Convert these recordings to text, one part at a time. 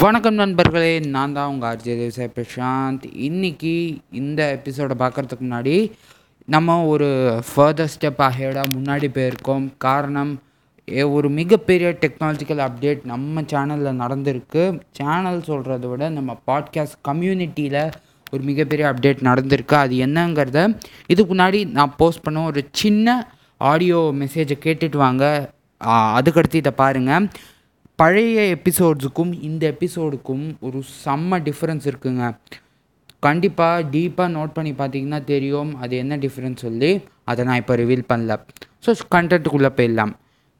வணக்கம் நண்பர்களே நான் தான் உங்கள் ஆர்ஜே தேவசாய் பிரசாந்த். இன்னைக்கு இந்த எபிசோடை பார்க்குறதுக்கு முன்னாடி நம்ம ஒரு ஃபர்தர் ஸ்டெப் அஹேடாக முன்னாடி போயிருக்கோம். காரணம் ஏ- ஒரு மிகப்பெரிய டெக்னாலஜிக்கல் அப்டேட் நம்ம சேனலில் நடந்திருக்கு. சேனல் சொல்கிறத விட நம்ம பாட்காஸ்ட் கம்யூனிட்டியில் ஒரு மிகப்பெரிய அப்டேட் நடந்திருக்கு. அது என்னங்கிறத இதுக்கு முன்னாடி நான் போஸ்ட் பண்ண ஒரு சின்ன ஆடியோ மெசேஜை கேட்டுட்டு வாங்க. அதுக்கடுத்து இதை பாருங்கள் பழைய எபிசோட்ஸுக்கும் இந்த எபிசோடுக்கும் ஒரு செம்ம டிஃப்ரென்ஸ் இருக்குங்க. கண்டிப்பாக டீப்பாக நோட் பண்ணி பார்த்தீங்கன்னா தெரியும் அது என்ன டிஃப்ரென்ஸ் சொல்லி அதை நான் இப்போ ரிவீல் பண்ணல. ஸோ கண்டென்ட்டுக்குள்ளே போயிடலாம்.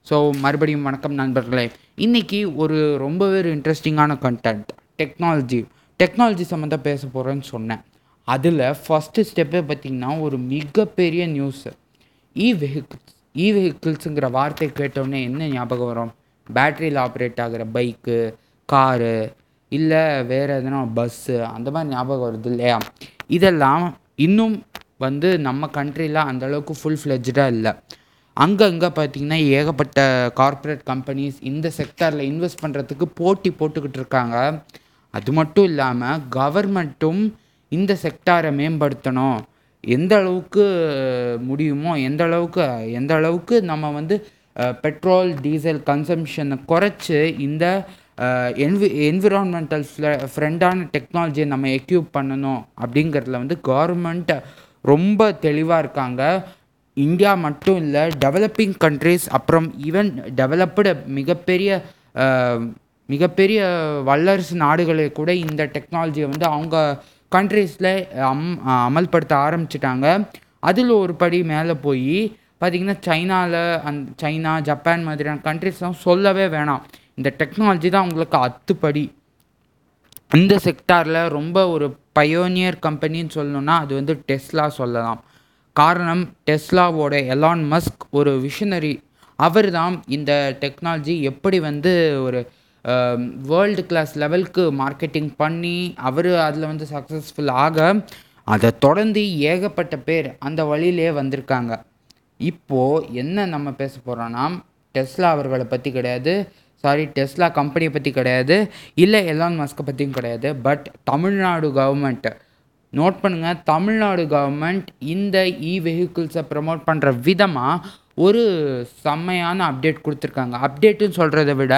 ஸோ மறுபடியும் வணக்கம் நண்பர்களே. இன்றைக்கி ஒரு ரொம்பவே ஒரு இன்ட்ரெஸ்டிங்கான கண்டென்ட் டெக்னாலஜி டெக்னாலஜி சம்மந்தம் பேச போகிறேன்னு சொன்னேன். அதில் ஃபஸ்ட்டு ஸ்டெப்பே பார்த்திங்கன்னா ஒரு மிகப்பெரிய நியூஸு இ வெஹிக்கிள்ஸ் இ வெஹிக்கிள்ஸுங்கிற வார்த்தை கேட்டோடனே என்ன ஞாபகம் வரும்? பேட்ரியில் ஆப்ரேட் ஆகிற பைக்கு காரு இல்லை வேறு எதுனா பஸ்ஸு அந்த மாதிரி ஞாபகம் வருது இல்லையா? இதெல்லாம் இன்னும் வந்து நம்ம கண்ட்ரியில் அந்தளவுக்கு ஃபுல் ஃப்ளெஜ்டாக இல்லை. அங்கங்கே பார்த்தீங்கன்னா ஏகப்பட்ட கார்ப்பரேட் கம்பெனிஸ் இந்த செக்டாரில் இன்வெஸ்ட் பண்ணுறதுக்கு போட்டி போட்டுக்கிட்டு இருக்காங்க. அது மட்டும் இல்லாமல் கவர்மெண்ட்டும் இந்த செக்டாரை மேம்படுத்தணும். எந்த அளவுக்கு முடியுமோ எந்த அளவுக்கு எந்த அளவுக்கு நம்ம வந்து பெட்ரோல் டீசல் கன்சம்ஷனை குறைச்சி இந்த என்வி என்விரான்மெண்டல் ஃப்ரெண்டான டெக்னாலஜியை நம்ம எக்யூப் பண்ணணும் அப்படிங்கிறதுல வந்து கவர்மெண்ட் ரொம்ப தெளிவாக இருக்காங்க. இந்தியா மட்டும் இல்லை டெவலப்பிங் கண்ட்ரீஸ் அப்புறம் ஈவன் டெவலப்டு மிகப்பெரிய மிகப்பெரிய வல்லரசு நாடுகளே கூட இந்த டெக்னாலஜியை வந்து அவங்க கண்ட்ரீஸில் அம் அமல்படுத்த ஆரம்பிச்சிட்டாங்க. அதில் ஒரு படி மேலே போய் பார்த்திங்கன்னா சைனாவில் அந் சைனா ஜப்பான் மாதிரியான கண்ட்ரிஸ்லாம் சொல்லவே வேணாம். இந்த டெக்னாலஜி தான் உங்களுக்கு அத்துப்படி. இந்த செக்டாரில் ரொம்ப ஒரு பயோனியர் கம்பெனின்னு சொல்லணும்னா அது வந்து டெஸ்லா சொல்லலாம். காரணம் டெஸ்லாவோட எலான் மஸ்க் ஒரு விஷனரி அவர் தான் இந்த டெக்னாலஜி எப்படி வந்து ஒரு வேர்ல்டு கிளாஸ் லெவலுக்கு மார்க்கெட்டிங் பண்ணி அவர் அதில் வந்து சக்ஸஸ்ஃபுல் ஆக அதை தொடர்ந்து ஏகப்பட்ட பேர் அந்த வழியிலே வந்திருக்காங்க. இப்போது என்ன நம்ம பேச போகிறோன்னா டெஸ்லா அவர்களை பற்றி கிடையாது. சாரி டெஸ்லா கம்பெனியை பற்றி கிடையாது. இல்லை எலான் மஸ்கை பற்றியும் கிடையாது. பட் தமிழ்நாடு கவர்மெண்ட் நோட் பண்ணுங்கள் தமிழ்நாடு கவர்மெண்ட் இந்த இ வெஹிக்கிள்ஸை ப்ரமோட் பண்ணுற விதமாக ஒரு செம்மையான அப்டேட் கொடுத்துருக்காங்க. அப்டேட்டுன்னு சொல்கிறத விட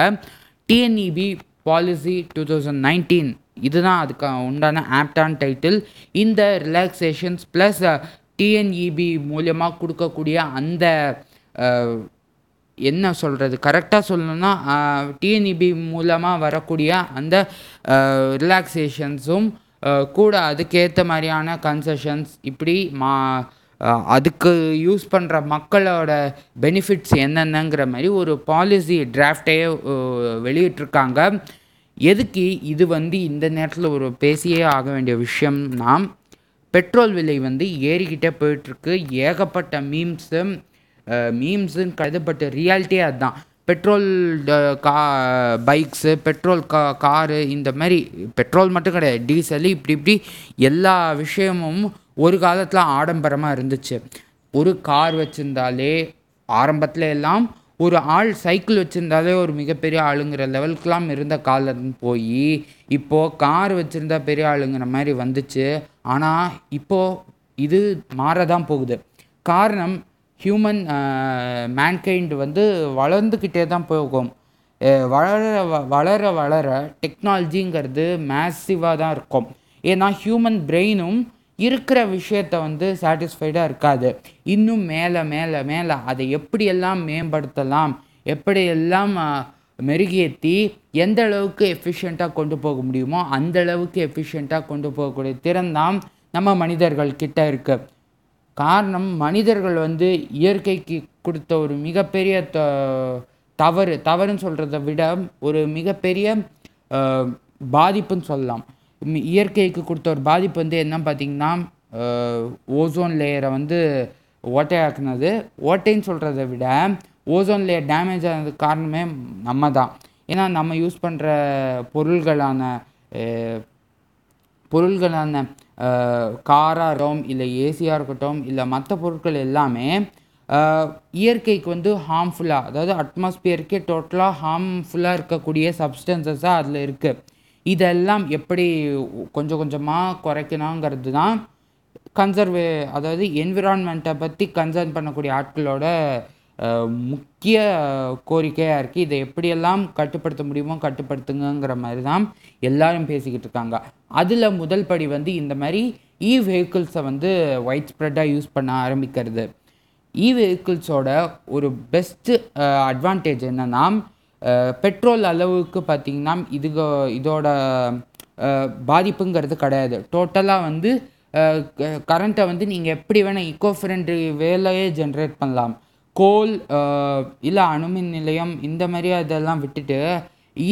TNEB policy two thousand nineteen இதுதான் அதுக்கு உண்டான ஆப்டான் டைட்டில் இந்த ரிலாக்ஸேஷன்ஸ் ப்ளஸ் டிஎன்இபி மூலியமாக கொடுக்கக்கூடிய அந்த என்ன சொல்கிறது கரெக்டாக சொல்லணும்னா டிஎன்இபி மூலமாக வரக்கூடிய அந்த ரிலாக்ஸேஷன்ஸும் கூட அதுக்கேற்ற மாதிரியான கன்செஷன்ஸ் இப்படி மா அதுக்கு யூஸ் பண்ணுற மக்களோட பெனிஃபிட்ஸ் என்னென்னங்கிற மாதிரி ஒரு பாலிசி டிராஃப்டையே வெளியிட்டிருக்காங்க. எதுக்கு இது வந்து இந்த நேரத்தில் ஒரு பேசியே ஆக வேண்டிய விஷயம்னா பெட்ரோல் விலை வந்து ஏறிக்கிட்டே போயிட்டுருக்கு. ஏகப்பட்ட மீம்ஸு மீம்ஸுன்னு கருதப்பட்ட ரியாலிட்டியே அதுதான். பெட்ரோல் கா பைக்ஸு பெட்ரோல் கா காரு இந்த மாதிரி பெட்ரோல் மட்டும் கிடையாது டீசல் இப்படி இப்படி எல்லா விஷயமும் ஒரு காலத்தில் ஆடம்பரமாக இருந்துச்சு. ஒரு கார் வச்சுருந்தாலே ஆரம்பத்தில் எல்லாம் ஒரு ஆள் சைக்கிள் வச்சுருந்தாலே ஒரு மிகப்பெரிய ஆளுங்கிற லெவலுக்குலாம் இருந்த காலம் போய் இப்போது கார் வச்சுருந்தா பெரிய ஆளுங்கிற மாதிரி வந்துச்சு. ஆனால் இப்போது இது மாறதான் போகுது. காரணம் ஹியூமன் மேன்கைண்டு வந்து வளர்ந்துக்கிட்டே தான் போகும். வளர வ- வளர வளர டெக்னாலஜிங்கிறது மேசிவாக தான் இருக்கும். ஏன்னா ஹியூமன் பிரெயினும் இருக்கிற விஷயத்த வந்து சாட்டிஸ்ஃபைடாக இருக்காது. இன்னும் மேலே மேலே மேலே அதை எப்படியெல்லாம் மேம்படுத்தலாம் எப்படியெல்லாம் மெருகேற்றி எந்த அளவுக்கு எஃபிஷியண்ட்டாக கொண்டு போக முடியுமோ அந்த அளவுக்கு எஃபிஷியண்ட்டாக கொண்டு போகக்கூடிய திறன் தான் நம்ம மனிதர்கள் கிட்ட இருக்கு. காரணம் மனிதர்கள் வந்து இயற்கைக்கு கொடுத்த ஒரு மிகப்பெரிய த தவறு தவறுன்னு சொல்கிறத விட ஒரு மிகப்பெரிய பாதிப்புன்னு சொல்லலாம். இயற்கைக்கு கொடுத்த ஒரு பாதிப்பு வந்து என்ன பார்த்தீங்கன்னா ஓசோன் லேயரை வந்து ஓட்டையாக்குனது. ஓட்டைன்னு சொல்கிறத விட ஓசோன் லேயர் டேமேஜ் ஆனதுக்கு காரணமே நம்ம தான் ஏன்னா நம்ம யூஸ் பண்ணுற பொருள்களான பொருள்களான காராக இருக்கட்டும் இல்லை ஏசியாக இருக்கட்டும் இல்லை மற்ற பொருட்கள் எல்லாமே இயற்கைக்கு வந்து ஹார்ம்ஃபுல்லாக அதாவது அட்மாஸ்பியருக்கே டோட்டலாக ஹார்ம்ஃபுல்லாக இருக்கக்கூடிய சப்ஸ்டன்சஸாக அதில் இருக்குது இதெல்லாம் எப்படி கொஞ்சம் கொஞ்சமாக குறைக்கணுங்கிறது தான் கன்சர்வே அதாவது என்விரான்மெண்ட்டை பற்றி கன்சர்ன் பண்ணக்கூடிய ஆட்களோட முக்கிய கோரிக்கையாக இருக்குது இதை எப்படியெல்லாம் கட்டுப்படுத்த முடியுமோ கட்டுப்படுத்துங்கிற மாதிரி தான் எல்லாரும் பேசிக்கிட்டு இருக்காங்க. அதில் முதல் படி வந்து இந்த மாதிரி இ வெஹிக்கிள்ஸை வந்து ஒயிட் ஸ்ப்ரெட்டாக யூஸ் பண்ண ஆரம்பிக்கிறது. இ வெஹிக்கிள்ஸோட ஒரு பெஸ்ட்டு அட்வான்டேஜ் என்னன்னா பெட்ரோல் அளவுக்கு பார்த்தீங்கன்னா இது இதோட பாதிப்புங்கிறது கிடையாது. டோட்டலாக வந்து கரண்ட்டை வந்து நீங்கள் எப்படி வேணால் இக்கோ ஃப்ரெண்ட்லி வேலையே ஜென்ரேட் பண்ணலாம். கோல் இல்லை அணுமின் நிலையம் இந்த மாதிரி அதெல்லாம் விட்டுட்டு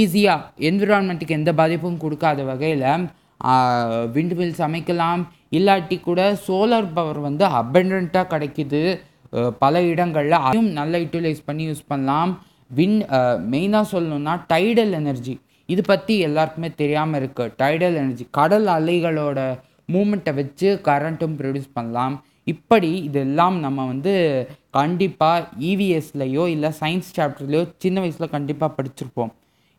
ஈஸியாக என்விரான்மெண்ட்டுக்கு எந்த பாதிப்பும் கொடுக்காத வகையில் விண்டு மில்ஸ் அமைக்கலாம். இல்லாட்டி கூட சோலார் பவர் வந்து அபண்டண்ட்டாக கிடைக்குது. பல இடங்களில் அதையும் நல்லா யூட்டிலைஸ் பண்ணி யூஸ் பண்ணலாம். வின் மெயினாக சொல்லணும்னா டைடல் எனர்ஜி இது பற்றி எல்லாருக்குமே தெரியாமல் இருக்குது டைடல் எனர்ஜி கடல் அலைகளோட மூமெண்ட்டை வச்சு கரண்ட்டும் ப்ரொடியூஸ் பண்ணலாம். இப்படி இதெல்லாம் நம்ம வந்து கண்டிப்பாக இவிஎஸ்லையோ இல்லை சயின்ஸ் சாப்டர்லையோ சின்ன வயசில் கண்டிப்பாக படிச்சிருப்போம்.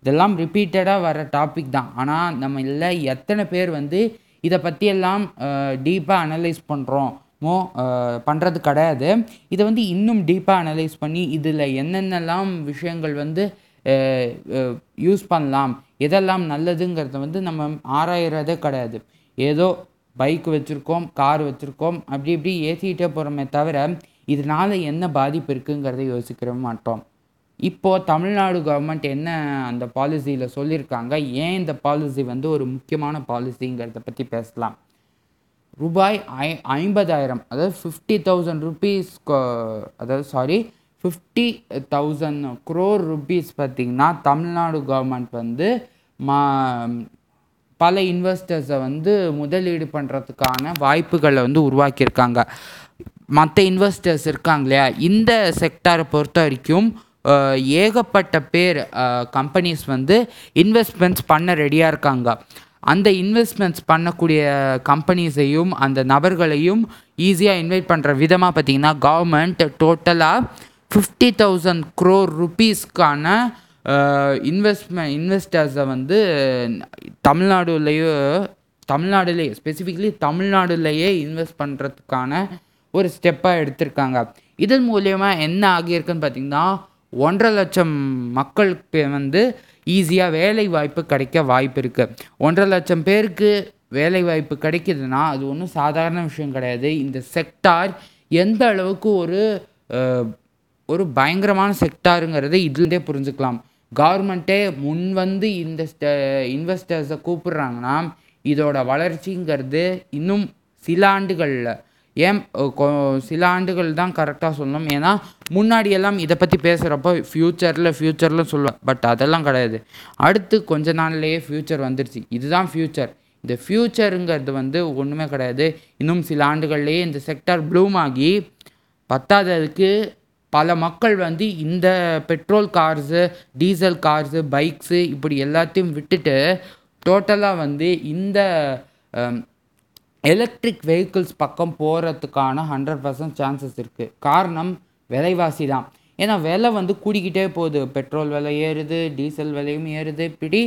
இதெல்லாம் ரிப்பீட்டடாக வர டாபிக் தான். ஆனால் நம்ம இல்லை எத்தனை பேர் வந்து இதை பற்றியெல்லாம் டீப்பாக அனலைஸ் பண்ணுறோம் மோ பண்ணுறது கிடையாது. இதை வந்து இன்னும் டீப்பாக அனலைஸ் பண்ணி இதில் என்னென்னலாம் விஷயங்கள் வந்து யூஸ் பண்ணலாம் எதெல்லாம் நல்லதுங்கிறத வந்து நம்ம ஆராயிறதே கிடையாது. ஏதோ பைக் வச்சுருக்கோம் கார் வச்சுருக்கோம் அப்படி இப்படி ஏற்றிக்கிட்டே போகிறோமே தவிர இதனால் என்ன பாதிப்பு இருக்குங்கிறத யோசிக்கிற மாட்டோம். இப்போது தமிழ்நாடு கவர்மெண்ட் என்ன அந்த பாலிசியில் சொல்லியிருக்காங்க? ஏன் இந்த பாலிசி வந்து ஒரு முக்கியமான பாலிசிங்கிறத பற்றி பேசலாம். ரூபாய் ஐ ஐம்பதாயிரம் அதாவது ஃபிஃப்டி தௌசண்ட் ருபீஸ் அதாவது sorry fifty thousand crore rupees பார்த்திங்கன்னா தமிழ்நாடு கவர்மெண்ட் வந்து மா பல இன்வெஸ்டர்ஸை வந்து முதலீடு பண்ணுறதுக்கான வாய்ப்புகளை வந்து உருவாக்கியிருக்காங்க. மற்ற இன்வெஸ்டர்ஸ் இருக்காங்க இல்லையா? இந்த செக்டாரை பொறுத்த வரைக்கும் ஏகப்பட்ட பேர் கம்பெனிஸ் வந்து இன்வெஸ்ட்மெண்ட்ஸ் பண்ண ரெடியாக இருக்காங்க. அந்த இன்வெஸ்ட்மெண்ட்ஸ் பண்ணக்கூடிய கம்பெனிஸையும் அந்த நபர்களையும் ஈஸியாக இன்வைட் பண்ணுற விதமாக பார்த்தீங்கன்னா கவர்மெண்ட் டோட்டலாக ஃபிஃப்டி தௌசண்ட் க்ரோர் ருபீஸ்க்கான இன்வெஸ்ட்மெண்ட் இன்வெஸ்டர்ஸை வந்து தமிழ்நாடுலேயோ தமிழ்நாடுலேயே ஸ்பெசிஃபிக்லி தமிழ்நாடுலேயே இன்வெஸ்ட் பண்ணுறதுக்கான ஒரு ஸ்டெப்பாக எடுத்திருக்காங்க. இதன் மூலயமா என்ன ஆகியிருக்குன்னு பார்த்தீங்கன்னா ஒன்றரை லட்சம் மக்களுக்கு வந்து ஈஸியாக வேலை வாய்ப்பு கிடைக்க வாய்ப்பு இருக்குது ஒன்றரை லட்சம் பேருக்கு வேலை வாய்ப்பு கிடைக்குதுன்னா அது ஒன்றும் சாதாரண விஷயம் கிடையாது. இந்த செக்டார் எந்த அளவுக்கு ஒரு ஒரு பயங்கரமான செக்டாருங்கிறதை இதுலேருந்தே புரிஞ்சுக்கலாம். கவர்மெண்ட்டே முன் வந்து இந்த இன்வெஸ்டர்ஸை கூப்பிடுறாங்கன்னா இதோட வளர்ச்சிங்கிறது இன்னும் சில ஆண்டுகளில். ஏன் சில ஆண்டுகள் தான் கரெக்டாக சொல்லணும் ஏன்னா முன்னாடி எல்லாம் இதை பற்றி பேசுகிறப்போ ஃப்யூச்சரில் ஃப்யூச்சரில் சொல்லுவேன். பட் அதெல்லாம் கிடையாது. அடுத்து கொஞ்ச நாள்லேயே ஃப்யூச்சர் வந்துருச்சு. இதுதான் ஃப்யூச்சர் இந்த ஃப்யூச்சருங்கிறது வந்து ஒன்றுமே கிடையாது. இன்னும் சில ஆண்டுகள்லேயே இந்த செக்டார் ப்ளூம் ஆகி பத்தாததுக்கு பல மக்கள் வந்து இந்த petrol cars diesel cars bikes இப்படி எல்லாத்தையும் விட்டுட்டு டோட்டலாக வந்து இந்த எலக்ட்ரிக் வெஹிக்கிள்ஸ் பக்கம் போகிறதுக்கான ஹண்ட்ரட் பர்சன்ட் சான்சஸ் இருக்குது காரணம் விலைவாசி தான் ஏன்னா விலை வந்து கூடிக்கிட்டே போகுது. பெட்ரோல் விலை ஏறுது டீசல் விலையும் ஏறுது. இப்படி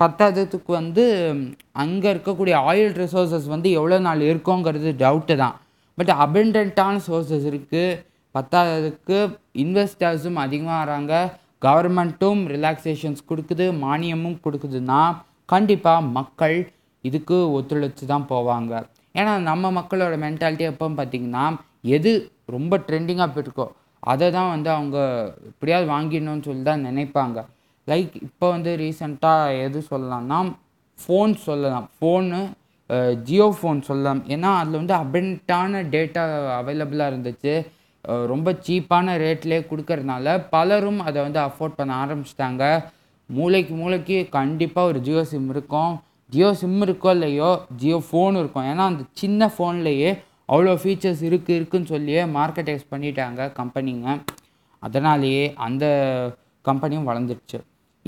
பத்தாததுக்கு வந்து அங்கே இருக்கக்கூடிய ஆயில் ரிசோர்ஸஸ் வந்து எவ்வளோ நாள் இருக்குங்கிறது டவுட்டு தான். பட் அபெண்டன்ட்டான சோர்ஸஸ் இருக்குது பத்தாததுக்கு இன்வெஸ்டர்ஸும் அதிகமாக வராங்க. கவர்மெண்ட்டும் ரிலாக்ஸேஷன்ஸ் கொடுக்குது மானியமும் கொடுக்குதுன்னா கண்டிப்பாக மக்கள் இதுக்கு ஒத்துழைச்சு தான் போவாங்க. ஏன்னா நம்ம மக்களோட மென்டாலிட்டி எப்போன்னு பார்த்தீங்கன்னா எது ரொம்ப ட்ரெண்டிங்காக போயிருக்கோ அதை தான் வந்து அவங்க எப்படியாவது வாங்கிடணும்னு சொல்லி தான் நினைப்பாங்க. லைக் இப்போ வந்து ரீசெண்டாக எது சொல்லலாம்னா ஃபோன் சொல்லலாம். ஃபோனு ஜியோ ஃபோன் சொல்லலாம். ஏன்னா அதில் வந்து அபெண்டான டேட்டா அவைலபிளாக இருந்துச்சு. ரொம்ப சீப்பான ரேட்லேயே கொடுக்கறதுனால பலரும் அதை வந்து அஃபோர்ட் பண்ண ஆரம்பிச்சிட்டாங்க. மூளைக்கு மூளைக்கு கண்டிப்பாக ஒரு ஜியோ சிம் இருக்கும். ஜியோ சிம் இருக்கோ இல்லையோ ஜியோ ஃபோன் இருக்கும். ஏன்னா அந்த சின்ன ஃபோன்லேயே அவ்வளோ ஃபீச்சர்ஸ் இருக்குது இருக்குன்னு சொல்லியே மார்க்கெட்டைஸ் பண்ணிட்டாங்க கம்பெனிங்க அதனாலேயே அந்த கம்பெனியும் வளர்ந்துருச்சு.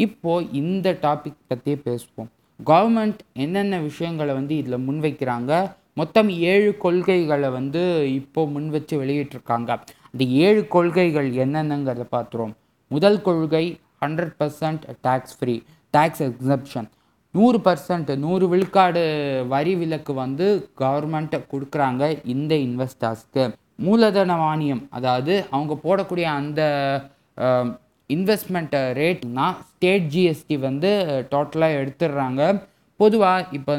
இப்போது இந்த டாபிக் பற்றியே பேசுவோம். கவர்மெண்ட் என்னென்ன விஷயங்களை வந்து இதில் முன்வைக்கிறாங்க? மொத்தம் ஏழு கொள்கைகளை வந்து இப்போ முன் வச்சு வெளியிட்டிருக்காங்க. அந்த ஏழு கொள்கைகள் என்னென்னங்கிறத பார்த்துருவோம். முதல் கொள்கை hundred percent tax free tax exemption நூறு பர்சன்ட் நூறு விழுக்காடு வரி விலக்கு வந்து கவர்மெண்ட்டை கொடுக்குறாங்க இந்த இன்வெஸ்டர்ஸ்க்கு மூலதன மானியம் அதாவது அவங்க போடக்கூடிய அந்த இன்வெஸ்ட்மெண்ட் ரேட்னா ஸ்டேட் ஜிஎஸ்டி வந்து டோட்டலாக எடுத்துடுறாங்க. பொதுவாக இப்போ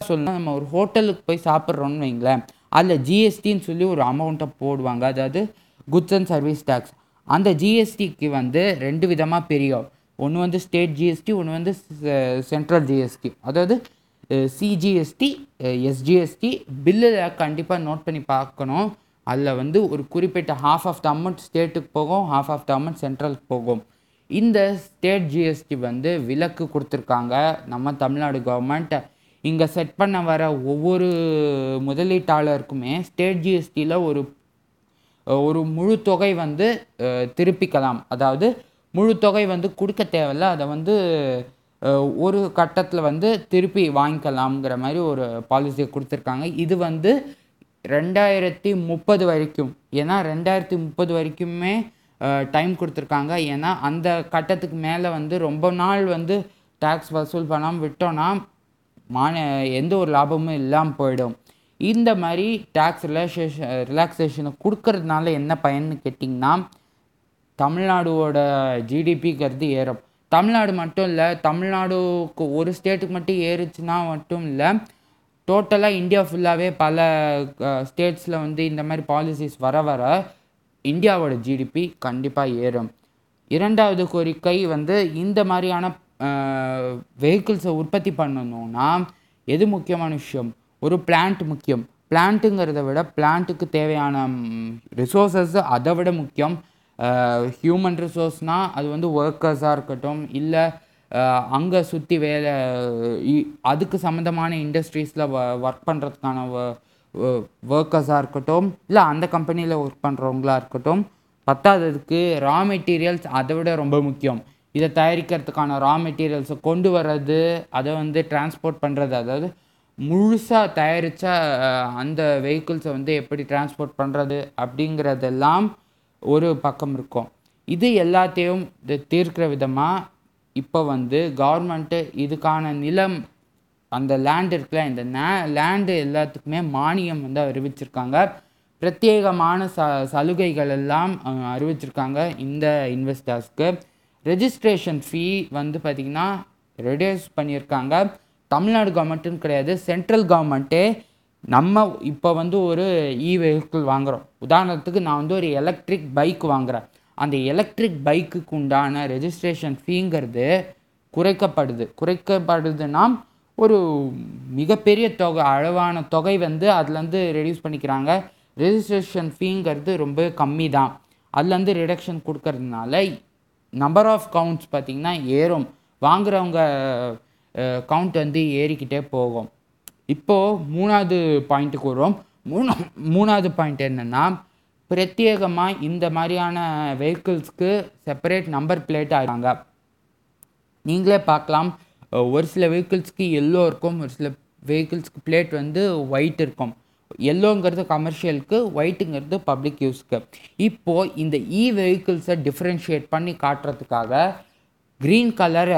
சொல்லணும் நம்ம ஒரு ஹோட்டலுக்கு போய் சாப்பிட்றோன்னு வைங்களேன் அதில் ஜிஎஸ்டின்னு சொல்லி ஒரு அமௌண்ட்டை போடுவாங்க. அதாவது குட்ஸ் அண்ட் சர்வீஸ் டேக்ஸ் அந்த ஜிஎஸ்டிக்கு வந்து ரெண்டு விதமாக பிரியும். ஒன்று வந்து ஸ்டேட் ஜிஎஸ்டி ஒன்று வந்து சென்ட்ரல் ஜிஎஸ்டி அதாவது சிஜிஎஸ்டி எஸ்ஜிஎஸ்டி பில்லில் கண்டிப்பாக நோட் பண்ணி பார்க்கணும். அதில் வந்து ஒரு குறிப்பிட்ட ஹாஃப் ஆஃப் த அமௌண்ட் ஸ்டேட்டுக்கு போகும் ஹாஃப் ஆஃப் த அமௌண்ட் சென்ட்ரலுக்கு போகும். இந்த ஸ்டேட் ஜிஎஸ்டி வந்து விலக்கு கொடுத்துருக்காங்க. நம்ம தமிழ்நாடு கவர்மெண்ட் இங்கே செட் பண்ண வர ஒவ்வொரு முதலீட்டாளருக்குமே ஸ்டேட் ஜிஎஸ்டியில் ஒரு ஒரு முழு தொகை வந்து திருப்பிக்கலாம். அதாவது முழு தொகை வந்து கொடுக்க தேவையில்ல. அதை வந்து ஒரு கட்டத்தில் வந்து திருப்பி வாங்கிக்கலாம்ங்கிற மாதிரி ஒரு பாலிசியை கொடுத்துருக்காங்க. இது வந்து ரெண்டாயிரத்தி முப்பது வரைக்கும். ஏன்னா ரெண்டாயிரத்தி முப்பது வரைக்குமே டைம் கொடுத்துருக்காங்க. ஏன்னா அந்த கட்டத்துக்கு மேலே வந்து ரொம்ப நாள் வந்து டேக்ஸ் வசூல் பண்ணாமல் விட்டோன்னா மான எந்த ஒரு லாபமும் இல்லாமல் போயிடும். இந்த மாதிரி டேக்ஸ் ரிலாக்ஸேஷன் ரிலாக்ஸேஷனை கொடுக்கறதுனால என்ன பயன்னு கேட்டிங்கன்னா தமிழ்நாடோட ஜிடிபிங்கிறது ஏறும். தமிழ்நாடு மட்டும் இல்லை தமிழ்நாடுக்கு ஒரு ஸ்டேட்டுக்கு மட்டும் ஏறுச்சுன்னா மட்டும் இல்லை டோட்டலாக இந்தியா ஃபுல்லாகவே பல ஸ்டேட்ஸில் வந்து இந்த மாதிரி பாலிசிஸ் வர வர இந்தியாவோட ஜிடிபி கண்டிப்பாக ஏறும். இரண்டாவது கோரிக்கை வந்து இந்த மாதிரியான வெஹிக்கிள்ஸை உற்பத்தி பண்ணணும்னா எது முக்கியமான விஷயம்? ஒரு பிளான்ட் முக்கியம். பிளான்ட்டுங்கிறத விட பிளான்ட்டுக்கு தேவையான ரிசோர்ஸஸ் அதை விட முக்கியம். ஹியூமன் ரிசோர்ஸ்னால் அது வந்து ஒர்க்கர்ஸாக இருக்கட்டும் இல்லை அங்கே சுற்றி வேலை இ- அதுக்கு சம்மந்தமான இண்டஸ்ட்ரீஸில் ஒர்க் பண்ணுறதுக்கான ஒர்க்கர்ஸாக இருக்கட்டும் இல்லை அந்த கம்பெனியில் ஒர்க் பண்ணுறவங்களா இருக்கட்டும் பத்தாததுக்கு ரா மெட்டீரியல்ஸ் அதை விட ரொம்ப முக்கியம். இதை தயாரிக்கிறதுக்கான ரா மெட்டீரியல்ஸை கொண்டு வர்றது அதை வந்து டிரான்ஸ்போர்ட் பண்ணுறது அதாவது முழுசாக தயாரித்த அந்த வெஹிக்கிள்ஸை வந்து எப்படி டிரான்ஸ்போர்ட் பண்ணுறது அப்படிங்கிறதெல்லாம் ஒரு பக்கம் இருக்கும். இது எல்லாத்தையும் தீர்க்கிற விதமாக இப்போ வந்து கவர்மெண்ட்டு இதுக்கான நிலம் அந்த லேண்ட் இருக்குல்ல இந்த லேண்டு எல்லாத்துக்குமே மானியம் வந்து அறிவிச்சிருக்காங்க. பிரத்யேகமான ச சலுகைகள் எல்லாம் அறிவிச்சிருக்காங்க இந்த இன்வெஸ்டர்ஸ்க்கு ரெஜிஸ்ட்ரேஷன் ஃபீ வந்து பார்த்திங்கன்னா ரெடியூஸ் பண்ணியிருக்காங்க. தமிழ்நாடு கவர்மெண்ட்டுன்னு கிடையாது சென்ட்ரல் கவர்மெண்ட்டே நம்ம இப்போ வந்து ஒரு இ வெஹிக்கிள் வாங்குகிறோம் உதாரணத்துக்கு நான் வந்து ஒரு எலக்ட்ரிக் பைக் வாங்குகிறேன் அந்த எலக்ட்ரிக் பைக்குக்கு உண்டான ரெஜிஸ்ட்ரேஷன் ஃபீங்கிறது குறைக்கப்படுது. குறைக்கப்படுதுன்னா ஒரு மிகப்பெரிய தொகை அளவான தொகை வந்து அதுலேருந்து ரெடியூஸ் பண்ணிக்கிறாங்க. ரெஜிஸ்ட்ரேஷன் ஃபீங்கிறது ரொம்ப கம்மி தான் அதுலேருந்து ரிடக்ஷன் கொடுக்கறதுனால நம்பர் ஆஃப் கவுண்ட்ஸ் பார்த்திங்கன்னா ஏறும். வாங்குகிறவங்க கவுண்ட் வந்து ஏறிக்கிட்டே போகும். இப்போது மூணாவது பாயிண்ட்டுக்கு வருவோம். மூணா மூணாவது பாயிண்ட் என்னென்னா பிரத்யேகமாக இந்த மாதிரியான வெஹிக்கிள்ஸ்க்கு செப்பரேட் நம்பர் பிளேட் ஆகிறாங்க நீங்களே பார்க்கலாம். ஒரு சில வெஹிக்கிள்ஸ்க்கு எல்லோ இருக்கும் ஒரு சில வெஹிக்கிள்ஸ்க்கு பிளேட் வந்து ஒயிட் இருக்கும். எல்லோங்கிறது கமர்ஷியலுக்கு ஒயிட்டுங்கிறது பப்ளிக் யூஸ்க்கு இப்போது இந்த இ வெஹிக்கிள்ஸை டிஃப்ரென்ஷியேட் பண்ணி காட்டுறதுக்காக க்ரீன் கலர்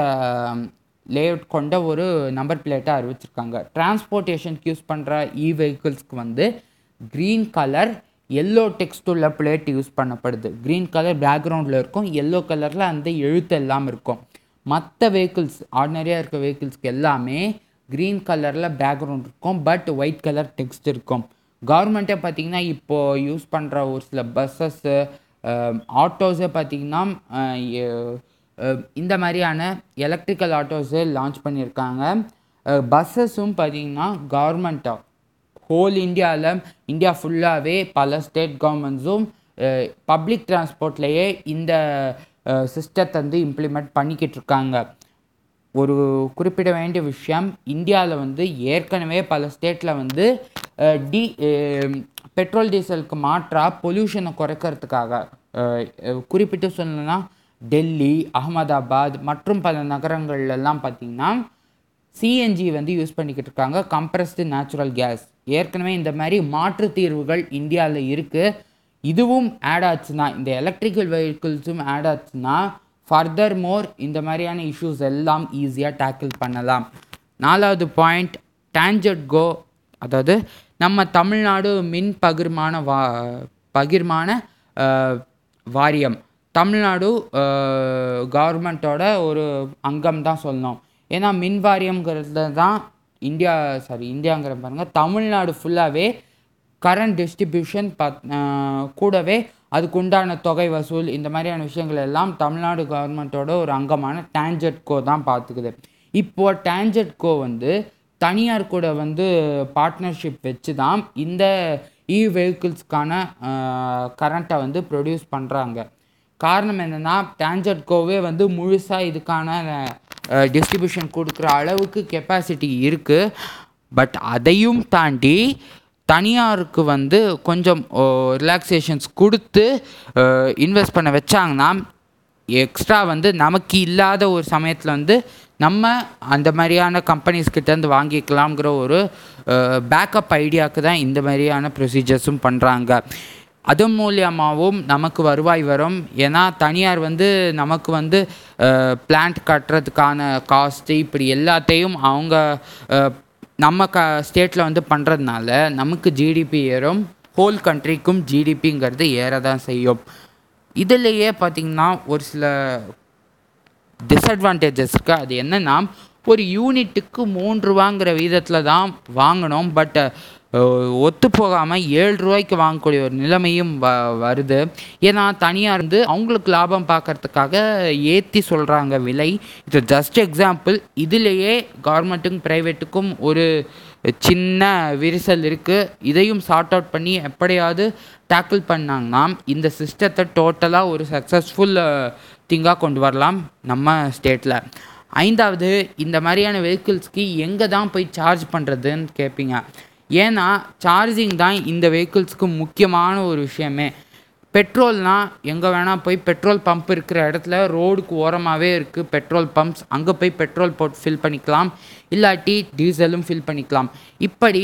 லேஅவுட் கொண்ட ஒரு நம்பர் பிளேட்டை அறிவிச்சிருக்காங்க. டிரான்ஸ்போர்ட்டேஷனுக்கு யூஸ் பண்ணுற இ வெஹிக்கிள்ஸ்க்கு வந்து க்ரீன் கலர் எல்லோ டெக்ஸ்ட் உள்ள பிளேட் யூஸ் பண்ணப்படுது. க்ரீன் கலர் பேக்ரவுண்டில் இருக்கும் எல்லோ கலரில் அந்த எழுத்து எல்லாம் இருக்கும். மற்ற வெஹிக்கிள்ஸ் ஆர்டினரியாக இருக்க வெஹிக்கிள்ஸ்க்கு எல்லாமே க்ரீன் கலரில் பேக்ரவுண்ட் இருக்கும் பட் ஒயிட் கலர் டெக்ஸ்ட் இருக்கும். கவர்மெண்ட்டே பார்த்திங்கன்னா இப்போது யூஸ் பண்ணுற ஒரு சில பஸ்ஸஸ்ஸு ஆட்டோஸே பார்த்தீங்கன்னா இந்த மாதிரியான எலக்ட்ரிக்கல் ஆட்டோஸு லான்ச் பண்ணியிருக்காங்க. பஸ்ஸஸும் பார்த்தீங்கன்னா கவர்மெண்ட்டாக ஹோல் இந்தியாவில் இந்தியா ஃபுல்லாகவே பல ஸ்டேட் கவர்மெண்ட்ஸும் பப்ளிக் டிரான்ஸ்போர்ட்லேயே இந்த சிஸ்டத்தை வந்து இம்ப்ளிமெண்ட் பண்ணிக்கிட்டு இருக்காங்க. ஒரு குறிப்பிட வேண்டிய விஷயம் இந்தியாவில் வந்து ஏற்கனவே பல ஸ்டேட்டில் வந்து டி பெட்ரோல் டீசலுக்கு மாற்றாக பொல்யூஷனை குறைக்கிறதுக்காக குறிப்பிட்டு சொல்லணும்னா டெல்லி அகமதாபாத் மற்றும் பல நகரங்கள்லாம் பார்த்திங்கன்னா சிஎன்ஜி வந்து யூஸ் பண்ணிக்கிட்டு இருக்காங்க. கம்ப்ரஸ்டு நேச்சுரல் கேஸ் ஏற்கனவே இந்த மாதிரி மாற்று தீர்வுகள் இந்தியாவில் இருக்குது இதுவும் ஆட் ஆச்சுன்னா இந்த எலக்ட்ரிக்கல் வெஹிக்கிள்ஸும் ஆட் ஆச்சுன்னா ஃபர்தர் மோர் இந்த மாதிரியான இஷ்யூஸ் எல்லாம் ஈஸியாக டேக்கிள் பண்ணலாம். நாலாவது பாயிண்ட் டேஞ்சட் கோ அதாவது நம்ம தமிழ்நாடு மின் பகிர்மான வா பகிர்மான வாரியம். தமிழ்நாடு கவர்மெண்ட்டோட ஒரு அங்கம் தான் சொல்லணும். ஏன்னா மின் வாரியம்ங்கிறது தான் இந்தியா சாரி இந்தியாங்கிற பாருங்கள் தமிழ்நாடு ஃபுல்லாகவே கரண்ட் டிஸ்ட்ரிபியூஷன் பத் கூடவே அதுக்கு உண்டான தொகை வசூல் இந்த மாதிரியான விஷயங்கள் எல்லாம் தமிழ்நாடு கவர்மெண்ட்டோட ஒரு அங்கமான டேஞ்சட்கோ தான் பார்த்துக்குது. இப்போது டேஞ்சட்கோ வந்து தனியார் கூட வந்து பார்ட்னர்ஷிப் வச்சு தான் இந்த இ வெஹிக்கிள்ஸ்க்கான கரண்ட்டை வந்து ப்ரொடியூஸ் பண்ணுறாங்க காரணம் என்னென்னா டேஞ்சட்கோவே வந்து முழுசாக இதுக்கான டிஸ்ட்ரிபியூஷன் கொடுக்குற அளவுக்கு கெப்பாசிட்டி இருக்குது பட் அதையும் தாண்டி தனியாருக்கு வந்து கொஞ்சம் ரிலாக்ஸேஷன்ஸ் கொடுத்து இன்வெஸ்ட் பண்ண வச்சாங்கன்னா எக்ஸ்ட்ரா வந்து நமக்கு இல்லாத ஒரு சமயத்தில் வந்து நம்ம அந்த மாதிரியான கம்பெனிஸ் கிட்டேருந்து வாங்கிக்கலாம்ங்கிற ஒரு பேக்கப் ஐடியாவுக்கு தான் இந்த மாதிரியான ப்ரொசீஜர்ஸும் பண்ணுறாங்க அது மூலியமாகவும் நமக்கு வருவாய் வரும். ஏன்னா தனியார் வந்து நமக்கு வந்து பிளான்ட் கட்டுறதுக்கான காஸ்ட்டு இப்படி எல்லாத்தையும் அவங்க நம்ம க ஸ்டேட்டில் வந்து பண்ணுறதுனால நமக்கு ஜிடிபி ஏறும். ஹோல் கண்ட்ரிக்கும் ஜிடிபிங்கிறது ஏற தான் செய்யும். இதுலேயே பார்த்திங்கன்னா ஒரு சில டிஸ்அட்வான்டேஜஸ் இருக்குது அது என்னென்னா ஒரு யூனிட்டுக்கு மூன்று ரூபாங்கிற வீதத்தில் தான் வாங்கினோம் பட் ஒத்து போகாமல் ஏழு ரூபாய்க்கு வாங்கக்கூடிய ஒரு நிலைமையும் வ வருது. ஏன்னா தனியாக இருந்து அவங்களுக்கு லாபம் பார்க்கறதுக்காக ஏற்றி சொல்கிறாங்க விலை. இது ஜஸ்ட் எக்ஸாம்பிள் இதுலேயே கவர்மெண்ட்டுக்கும் ப்ரைவேட்டுக்கும் ஒரு சின்ன விரிசல் இருக்குது இதையும் சார்ட் அவுட் பண்ணி எப்படியாவது டேக்கிள் பண்ணாங்கன்னா இந்த சிஸ்டத்தை டோட்டலாக ஒரு சக்ஸஸ்ஃபுல் திங்காக கொண்டு வரலாம் நம்ம ஸ்டேட்டில் ஐந்தாவது இந்த மாதிரியான வெஹிக்கிள்ஸ்க்கு எங்கே தான் போய் சார்ஜ் பண்ணுறதுன்னு கேட்பீங்க ஏன்னா சார்ஜிங் தான் இந்த வெஹிக்கிள்ஸ்க்கு முக்கியமான ஒரு விஷயமே. பெட்ரோல்னால் எங்கே வேணால் போய் பெட்ரோல் பம்ப் இருக்கிற இடத்துல ரோடுக்கு ஓரமாகவே இருக்குது பெட்ரோல் பம்ப்ஸ் அங்கே போய் பெட்ரோல் போட்டு ஃபில் பண்ணிக்கலாம். இல்லாட்டி டீசலும் ஃபில் பண்ணிக்கலாம். இப்படி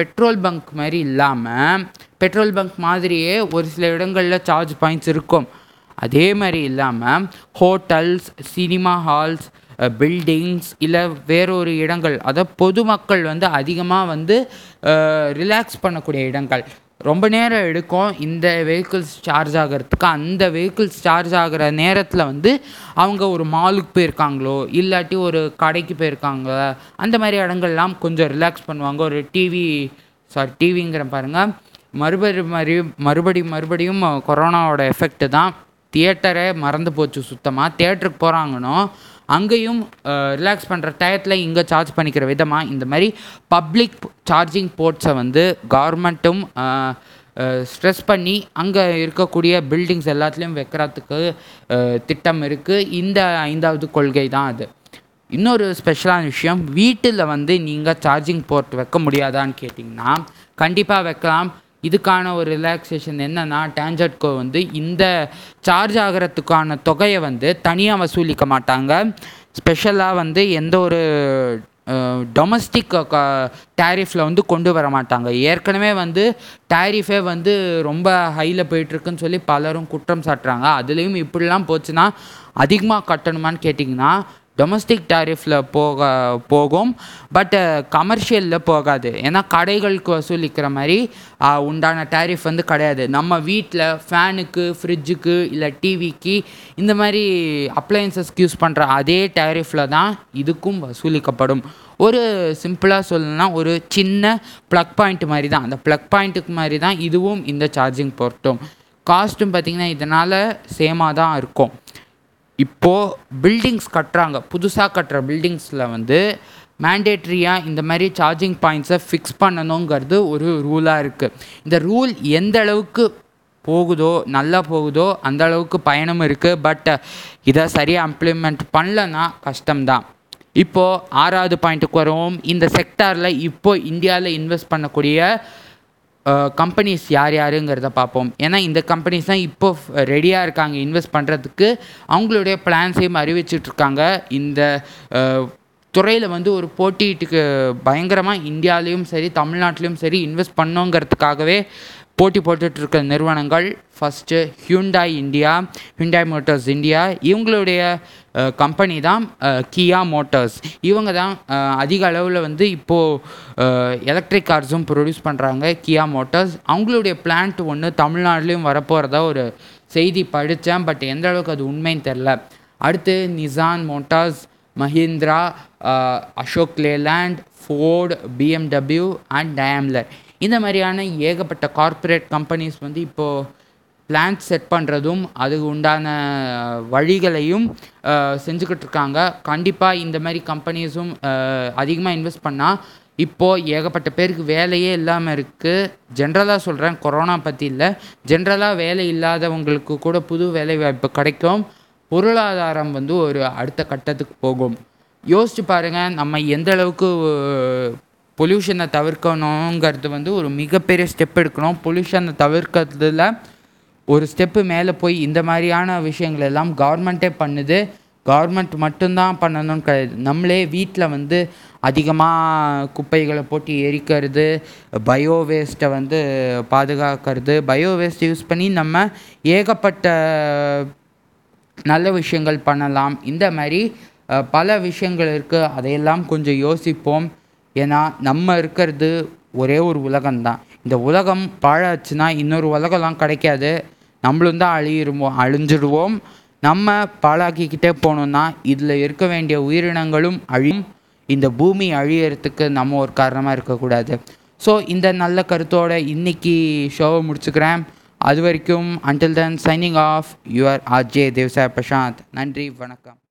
பெட்ரோல் பங்க் மாதிரி இல்லாமல் பெட்ரோல் பங்க் மாதிரியே ஒரு சில இடங்களில் சார்ஜ் பாயிண்ட்ஸ் இருக்கும். அதே மாதிரி இல்லாமல் ஹோட்டல்ஸ் சினிமா ஹால்ஸ் பில்டிங்ஸ் இல்லை வேறொரு இடங்கள் அதாவது பொதுமக்கள் வந்து அதிகமாக வந்து ரிலாக்ஸ் பண்ணக்கூடிய இடங்கள். ரொம்ப நேரம் எடுக்கும் இந்த வெஹிக்கிள்ஸ் சார்ஜ் ஆகிறதுக்கு. அந்த வெஹிக்கிள்ஸ் சார்ஜ் ஆகிற நேரத்தில் வந்து அவங்க ஒரு மாலுக்கு போயிருக்காங்களோ இல்லாட்டி ஒரு கடைக்கு போயிருக்காங்க அந்த மாதிரி இடங்கள்லாம் கொஞ்சம் ரிலாக்ஸ் பண்ணுவாங்க. ஒரு டிவி சாரி டிவிங்கிற பாருங்கள் மறுபடி மறு மறுபடி மறுபடியும் கொரோனாவோட எஃபெக்ட் தான். தியேட்டரே மறந்து போச்சு சுத்தமாக தியேட்டருக்கு போகிறாங்கன்னோ அங்கேயும் ரிலாக்ஸ் பண்ணுற டயத்தில் இங்கே சார்ஜ் பண்ணிக்கிற விதமாக இந்த மாதிரி பப்ளிக் சார்ஜிங் போர்ட்ஸை வந்து கவர்மெண்ட்டும் ஸ்ட்ரெஸ் பண்ணி அங்கே இருக்கக்கூடிய பில்டிங்ஸ் எல்லாத்துலேயும் வைக்கிறதுக்கு திட்டம் இருக்குது இந்த ஐந்தாவது கொள்கை தான் அது. இன்னொரு ஸ்பெஷலான விஷயம் வீட்டில் வந்து நீங்கள் சார்ஜிங் போர்ட் வைக்க முடியாதான்னு கேட்டிங்கன்னா கண்டிப்பாக வைக்கலாம். இதுக்கான ஒரு ரிலாக்ஸேஷன் என்னென்னா டேஞ்சட்கோ வந்து இந்த சார்ஜ் ஆகிறதுக்கான தொகையை வந்து தனியாக வசூலிக்க மாட்டாங்க. ஸ்பெஷலாக வந்து எந்த ஒரு டொமஸ்டிக் டேரிஃபில் வந்து கொண்டு வர மாட்டாங்க. ஏற்கனவே வந்து டேரிஃபே வந்து ரொம்ப ஹையில் போயிட்டுருக்குன்னு சொல்லி பலரும் குற்றம் சாட்டுறாங்க. அதுலேயும் இப்படிலாம் போச்சுன்னா அதிகமாக கட்டணுமான்னு கேட்டிங்கன்னா டொமஸ்டிக் டேரிஃபில் போக போகும் பட் கமர்ஷியலில் uh, போகாது. ஏன்னா கடைகளுக்கு வசூலிக்கிற மாதிரி உண்டான டாரிஃப் வந்து கிடையாது. நம்ம வீட்டில் ஃபேனுக்கு ஃப்ரிட்ஜுக்கு இல்லை டிவிக்கு இந்த மாதிரி அப்ளையன்சஸ்க்கு யூஸ் பண்ணுற அதே டாரிஃபில் தான் இதுக்கும் வசூலிக்கப்படும். ஒரு சிம்பிளாக சொல்லணும்னா ஒரு சின்ன ப்ளக் பாயிண்ட் மாதிரி தான். அந்த ப்ளக் பாயிண்ட்டுக்கு மாதிரி தான் இதுவும் இந்த சார்ஜிங் போர்ட்டும் காஸ்ட்டும் பார்த்திங்கன்னா இதனால் சேமாக தான் இருக்கும். இப்போது பில்டிங்ஸ் கட்டுறாங்க. புதுசாக கட்டுற பில்டிங்ஸில் வந்து மேண்டேட்ரியாக இந்த மாதிரி சார்ஜிங் பாயிண்ட்ஸை ஃபிக்ஸ் பண்ணணுங்கிறது ஒரு ரூலாக இருக்குது இந்த ரூல் எந்த அளவுக்கு போகுதோ நல்லா போகுதோ அந்த அளவுக்கு பயணம் இருக்குது பட் இதை சரியாக இம்ப்ளிமெண்ட் பண்ணலன்னா கஷ்டம்தான். இப்போது ஆறாவது பாயிண்ட்டுக்கு வரும் இந்த செக்டாரில் இப்போ இந்தியாவில் இன்வெஸ்ட் பண்ணக்கூடிய கம்பெனிஸ் யார் யாருங்கிறத பார்ப்போம். ஏன்னா இந்த கம்பெனிஸ் தான் இப்போ ரெடியாக இருக்காங்க. இன்வெஸ்ட் பண்ணுறதுக்கு அவங்களுடைய பிளான்ஸையும் அறிவிச்சிட்ருக்காங்க. இந்த துறையில் வந்து ஒரு போட்டிட்டுக்கு பயங்கரமாக இந்தியாலேயும் சரி தமிழ்நாட்டிலையும் சரி இன்வெஸ்ட் பண்ணோங்கிறதுக்காகவே போட்டி போட்டுட்டு இருக்கிற நிறுவனங்கள் first Hyundai India Hyundai Motors India இவங்களுடைய கம்பெனி தான் கியா மோட்டார்ஸ் இவங்க தான் அதிக அளவில் வந்து இப்போது எலக்ட்ரிக் கார்ஸும் ப்ரொடியூஸ் பண்ணுறாங்க கியா மோட்டார்ஸ் அவங்களுடைய பிளான்ட் ஒன்று தமிழ்நாட்டிலையும் வரப்போகிறதா ஒரு செய்தி படித்தேன் பட் எந்த அளவுக்கு அது உண்மைன்னு தெரில அடுத்து Nissan Motors Mahindra Ashok Leyland Ford BMW and Daimler இந்த மாதிரியான ஏகப்பட்ட கார்ப்பரேட் கம்பெனிஸ் வந்து இப்போது பிளான்ட் செட் பண்ணுறதும் அதுக்கு உண்டான வழிகளையும் செஞ்சுக்கிட்டு இருக்காங்க. கண்டிப்பாக இந்த மாதிரி கம்பெனிஸும் அதிகமாக இன்வெஸ்ட் பண்ணால் இப்போது ஏகப்பட்ட பேருக்கு வேலையே இல்லாமல் இருக்குது ஜென்ரலாக சொல்கிறேன் கொரோனா பற்றி இல்லை. ஜென்ரலாக வேலை இல்லாதவங்களுக்கு கூட புது வேலை வாய்ப்பு கிடைக்கும். பொருளாதாரம் வந்து ஒரு அடுத்த கட்டத்துக்கு போகும். யோசிச்சு பாருங்கள் நம்ம எந்த அளவுக்கு பொல்யூஷனை தவிர்க்கணுங்கிறது வந்து ஒரு மிகப்பெரிய ஸ்டெப் எடுக்கணும். பொல்யூஷனை தவிர்க்கிறதுல ஒரு ஸ்டெப்பு மேலே போய் இந்த மாதிரியான விஷயங்கள் எல்லாம் கவர்மெண்ட்டே பண்ணுது. கவர்மெண்ட் மட்டும்தான் பண்ணணும்னு கிடையாது. நம்மளே வீட்டில் வந்து அதிகமாக குப்பைகளை போட்டு எரிக்கிறது பயோ வேஸ்ட்டை வந்து பாதுகாக்கிறது பயோ வேஸ்ட் யூஸ் பண்ணி நம்ம ஏகப்பட்ட நல்ல விஷயங்கள் பண்ணலாம். இந்த மாதிரி பல விஷயங்கள் இருக்குது அதையெல்லாம் கொஞ்சம் யோசிப்போம். ஏன்னா நம்ம இருக்கிறது ஒரே ஒரு உலகம்தான். இந்த உலகம் பாழாச்சுன்னா இன்னொரு உலகம்லாம் கிடைக்காது. நம்மளும் தான் அழியிருவோம் அழிஞ்சிடுவோம். நம்ம பாழாக்கிக்கிட்டே போனோம்னா இதில் இருக்க வேண்டிய உயிரினங்களும் அழியும். இந்த பூமி அழியறதுக்கு நம்ம ஒரு காரணமாக இருக்கக்கூடாது. ஸோ இந்த நல்ல கருத்தோட இன்னைக்கு ஷோவை முடிச்சுக்கிறேன். அது வரைக்கும் until then signing off your RJ Devsai Prashanth நன்றி வணக்கம்.